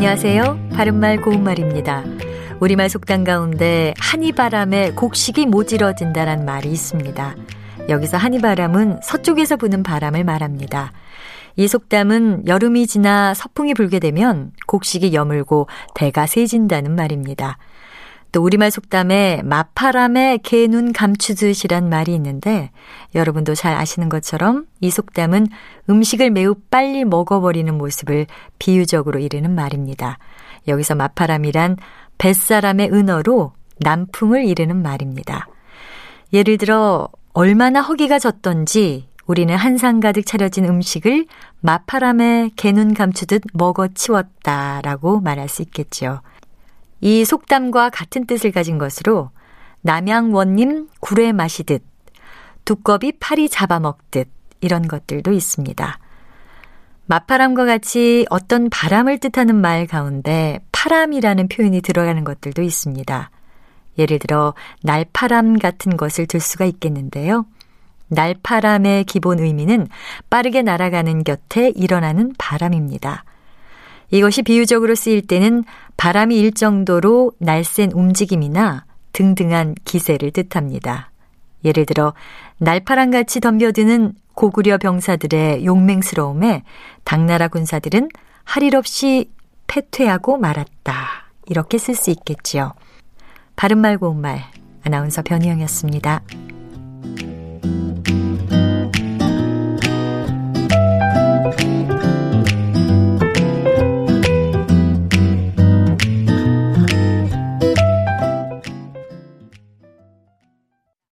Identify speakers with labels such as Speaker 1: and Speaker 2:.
Speaker 1: 안녕하세요. 바른말 고운말입니다. 우리말 속담 가운데 한이바람에 곡식이 모질어진다란 말이 있습니다. 여기서 한이바람은 서쪽에서 부는 바람을 말합니다. 이 속담은 여름이 지나 서풍이 불게 되면 곡식이 여물고 대가 세진다는 말입니다. 또 우리말 속담에 마파람에 개 눈 감추듯이란 말이 있는데 여러분도 잘 아시는 것처럼 이 속담은 음식을 매우 빨리 먹어버리는 모습을 비유적으로 이르는 말입니다. 여기서 마파람이란 뱃사람의 은어로 남풍을 이르는 말입니다. 예를 들어 얼마나 허기가 졌던지 우리는 한상 가득 차려진 음식을 마파람에 개눈 감추듯 먹어 치웠다라고 말할 수 있겠죠. 이 속담과 같은 뜻을 가진 것으로 남양원님 굴에 마시듯 두꺼비 파리 잡아먹듯 이런 것들도 있습니다. 마파람과 같이 어떤 바람을 뜻하는 말 가운데 파람이라는 표현이 들어가는 것들도 있습니다. 예를 들어 날파람 같은 것을 들 수가 있겠는데요. 날파람의 기본 의미는 빠르게 날아가는 곁에 일어나는 바람입니다. 이것이 비유적으로 쓰일 때는 바람이 일 정도로 날쌘 움직임이나 등등한 기세를 뜻합니다. 예를 들어 날파랑같이 덤벼드는 고구려 병사들의 용맹스러움에 당나라 군사들은 할 일 없이 패퇴하고 말았다. 이렇게 쓸 수 있겠지요. 바른말 고운말 아나운서 변희영이었습니다.